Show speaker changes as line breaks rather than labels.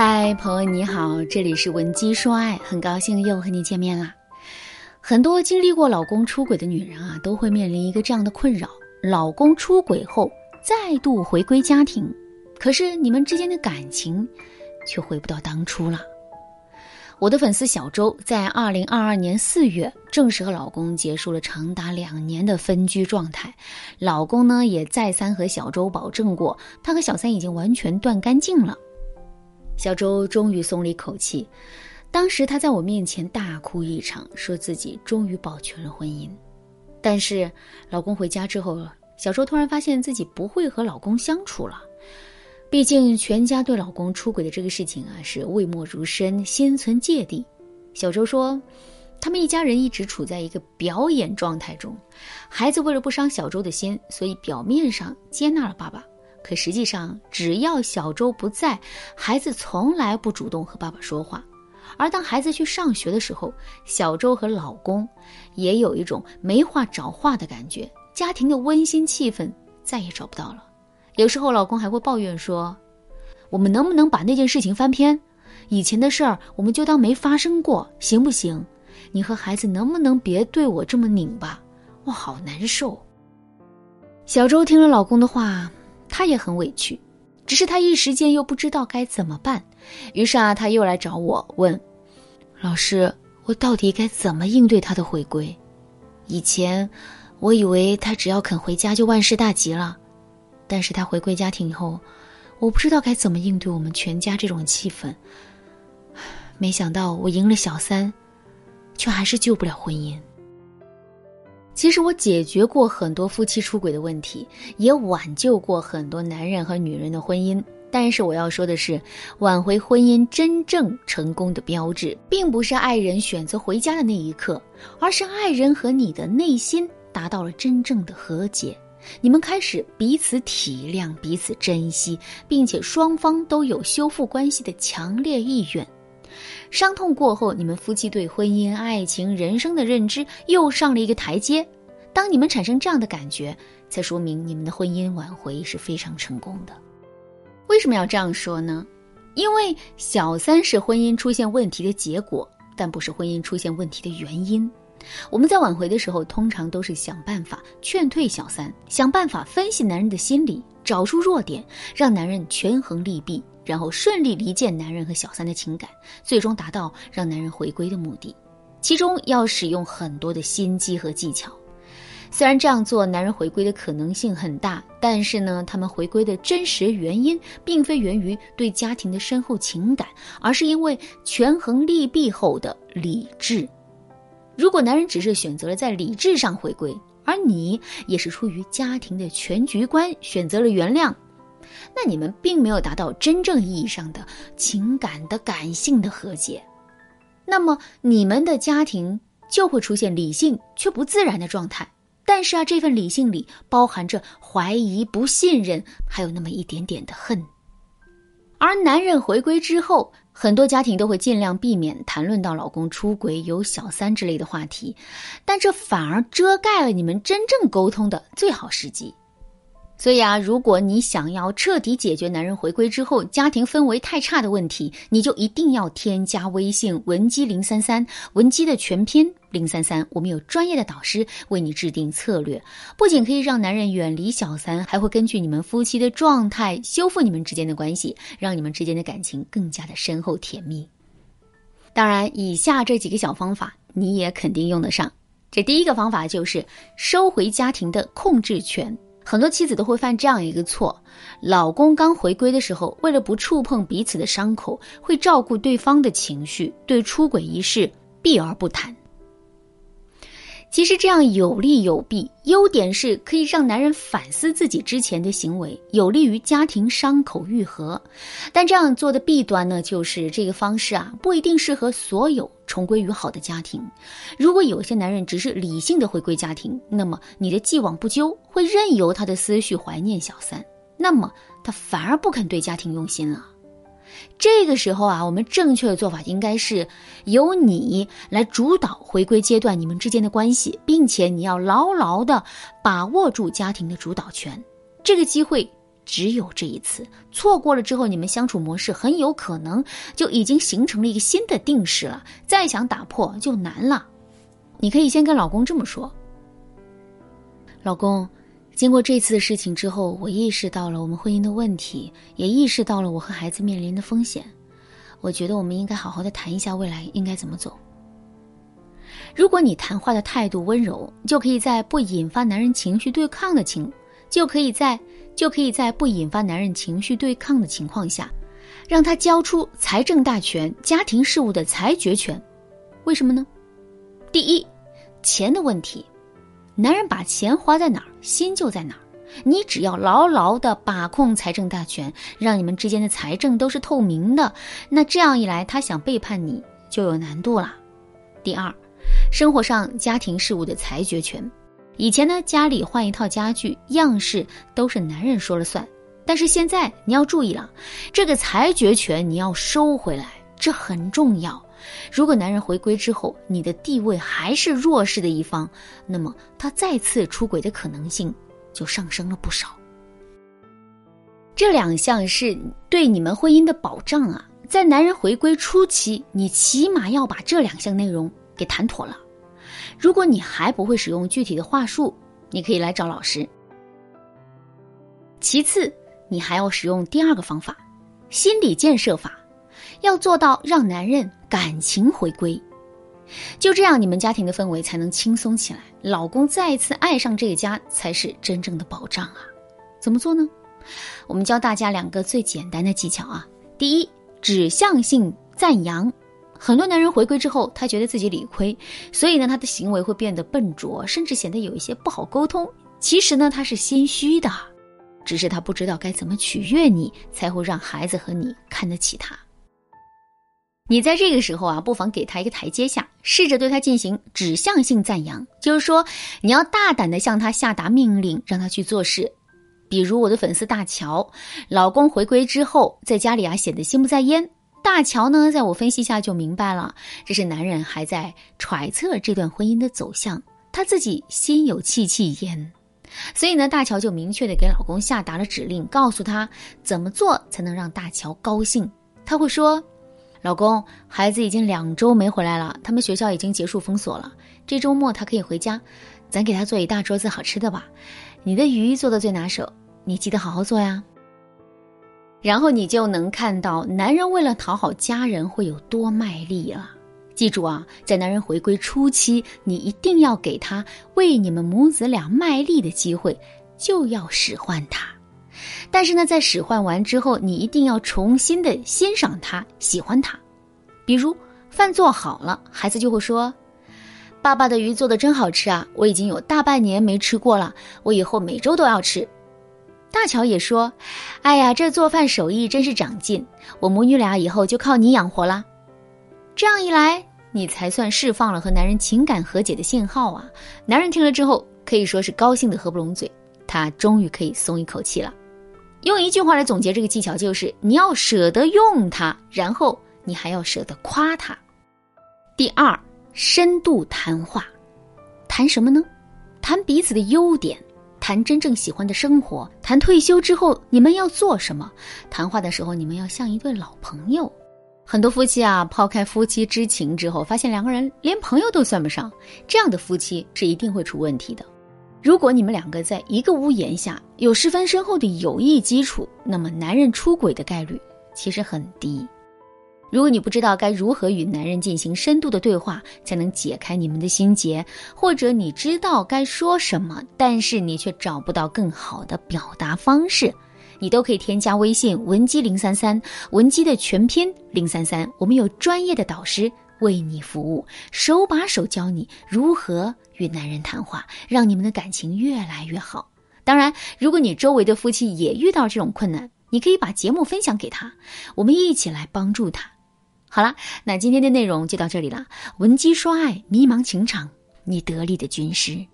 嗨，朋友你好，这里是文姬说爱，很高兴又和你见面啦。很多经历过老公出轨的女人啊，都会面临一个这样的困扰：老公出轨后再度回归家庭，可是你们之间的感情却回不到当初了。我的粉丝小周在二零二二年四月正式和老公结束了长达两年的分居状态，老公呢也再三和小周保证过，他和小三已经完全断干净了。小周终于松了一口气，当时她在我面前大哭一场，说自己终于保全了婚姻。但是老公回家之后，小周突然发现自己不会和老公相处了。毕竟全家对老公出轨的这个事情啊是讳莫如深，心存芥蒂。小周说，他们一家人一直处在一个表演状态中，孩子为了不伤小周的心，所以表面上接纳了爸爸，可实际上只要小周不在，孩子从来不主动和爸爸说话。而当孩子去上学的时候，小周和老公也有一种没话找话的感觉，家庭的温馨气氛再也找不到了。有时候老公还会抱怨说：“我们能不能把那件事情翻篇？以前的事儿我们就当没发生过，行不行？你和孩子能不能别对我这么拧巴？我好难受。”小周听了老公的话，他也很委屈，只是他一时间又不知道该怎么办。于是啊，他又来找我问：“老师，我到底该怎么应对他的回归？以前我以为他只要肯回家就万事大吉了。”但是他回归家庭以后，我不知道该怎么应对我们全家这种气氛。没想到我赢了小三，却还是救不了婚姻。其实我解决过很多夫妻出轨的问题，也挽救过很多男人和女人的婚姻。但是我要说的是，挽回婚姻真正成功的标志，并不是爱人选择回家的那一刻，而是爱人和你的内心达到了真正的和解。你们开始彼此体谅、彼此珍惜，并且双方都有修复关系的强烈意愿。伤痛过后，你们夫妻对婚姻、爱情、人生的认知又上了一个台阶。当你们产生这样的感觉，才说明你们的婚姻挽回是非常成功的。为什么要这样说呢？因为小三是婚姻出现问题的结果，但不是婚姻出现问题的原因。我们在挽回的时候，通常都是想办法劝退小三，想办法分析男人的心理，找出弱点，让男人权衡利弊，然后顺利离间男人和小三的情感，最终达到让男人回归的目的。其中要使用很多的心机和技巧。虽然这样做，男人回归的可能性很大，但是呢，他们回归的真实原因，并非源于对家庭的深厚情感，而是因为权衡利弊后的理智。如果男人只是选择了在理智上回归，而你也是出于家庭的全局观选择了原谅，那你们并没有达到真正意义上的情感的感性的和解，那么你们的家庭就会出现理性却不自然的状态。但是啊，这份理性里包含着怀疑、不信任，还有那么一点点的恨。而男人回归之后，很多家庭都会尽量避免谈论到老公出轨、有小三之类的话题，但这反而遮盖了你们真正沟通的最好时机。所以啊，如果你想要彻底解决男人回归之后家庭氛围太差的问题，你就一定要添加微信文姬零三三，文姬的全拼零三三，我们有专业的导师为你制定策略，不仅可以让男人远离小三，还会根据你们夫妻的状态修复你们之间的关系，让你们之间的感情更加的深厚甜蜜。当然，以下这几个小方法你也肯定用得上。这第一个方法就是收回家庭的控制权。很多妻子都会犯这样一个错：老公刚回归的时候，为了不触碰彼此的伤口，会照顾对方的情绪，对出轨一事避而不谈。其实这样有利有弊，优点是可以让男人反思自己之前的行为，有利于家庭伤口愈合。但这样做的弊端呢，就是这个方式啊不一定适合所有重归于好的家庭。如果有些男人只是理性的回归家庭，那么你的既往不咎会任由他的思绪怀念小三，那么他反而不肯对家庭用心了。这个时候啊，我们正确的做法应该是由你来主导回归阶段你们之间的关系，并且你要牢牢的把握住家庭的主导权。这个机会只有这一次，错过了之后，你们相处模式很有可能就已经形成了一个新的定式了，再想打破就难了。你可以先跟老公这么说：“老公，经过这次的事情之后，我意识到了我们婚姻的问题，也意识到了我和孩子面临的风险。我觉得我们应该好好的谈一下未来应该怎么走。”如果你谈话的态度温柔，就可以在不引发男人情绪对抗的情，就可以在就可以在不引发男人情绪对抗的情况下，让他交出财政大权、家庭事务的裁决权。为什么呢？第一，钱的问题，男人把钱花在哪儿，心就在哪儿。你只要牢牢的把控财政大权，让你们之间的财政都是透明的，那这样一来，他想背叛你就有难度了。第二。生活上家庭事务的裁决权，以前呢家里换一套家具样式都是男人说了算，但是现在你要注意了，这个裁决权你要收回来，这很重要。如果男人回归之后，你的地位还是弱势的一方，那么他再次出轨的可能性就上升了不少。这两项是对你们婚姻的保障啊，在男人回归初期，你起码要把这两项内容。给谈妥了。如果你还不会使用具体的话术，你可以来找老师。其次，你还要使用第二个方法——心理建设法，要做到让男人感情回归。就这样，你们家庭的氛围才能轻松起来，老公再次爱上这个家才是真正的保障啊！怎么做呢？我们教大家两个最简单的技巧啊。第一，指向性赞扬。很多男人回归之后，他觉得自己理亏，所以呢，他的行为会变得笨拙，甚至显得有一些不好沟通。其实呢，他是心虚的，只是他不知道该怎么取悦你，才会让孩子和你看得起他。你在这个时候啊，不妨给他一个台阶下，试着对他进行指向性赞扬，就是说，你要大胆的向他下达命令，让他去做事。比如我的粉丝大乔，老公回归之后，在家里啊显得心不在焉。大乔呢，在我分析下就明白了，这是男人还在揣测这段婚姻的走向，他自己心有戚戚焉，所以呢，大乔就明确的给老公下达了指令，告诉他怎么做才能让大乔高兴。他会说：“老公，孩子已经两周没回来了，他们学校已经结束封锁了，这周末他可以回家，咱给他做一大桌子好吃的吧。你的鱼做的最拿手，你记得好好做呀。”然后你就能看到男人为了讨好家人会有多卖力了。记住啊，在男人回归初期，你一定要给他为你们母子俩卖力的机会，就要使唤他。但是呢，在使唤完之后，你一定要重新的欣赏他，喜欢他。比如饭做好了，孩子就会说：“爸爸的鱼做的真好吃啊！我已经有大半年没吃过了，我以后每周都要吃。”大乔也说：“哎呀，这做饭手艺真是长进，我母女俩以后就靠你养活了。”这样一来，你才算释放了和男人情感和解的信号啊！男人听了之后可以说是高兴的合不拢嘴，他终于可以松一口气了。用一句话来总结这个技巧，就是你要舍得用它，然后你还要舍得夸他。第二，深度谈话，谈什么呢？谈彼此的优点。谈真正喜欢的生活，谈退休之后你们要做什么。谈话的时候，你们要像一对老朋友。很多夫妻啊，抛开夫妻之情之后，发现两个人连朋友都算不上，这样的夫妻是一定会出问题的。如果你们两个在一个屋檐下有十分深厚的友谊基础，那么男人出轨的概率其实很低。如果你不知道该如何与男人进行深度的对话，才能解开你们的心结，或者你知道该说什么，但是你却找不到更好的表达方式，你都可以添加微信文姬零三三，文姬的全拼零三三，我们有专业的导师为你服务，手把手教你如何与男人谈话，让你们的感情越来越好。当然，如果你周围的夫妻也遇到这种困难，你可以把节目分享给他，我们一起来帮助他。好了，那今天的内容就到这里了。闻鸡说爱，迷茫情场，你得力的军师。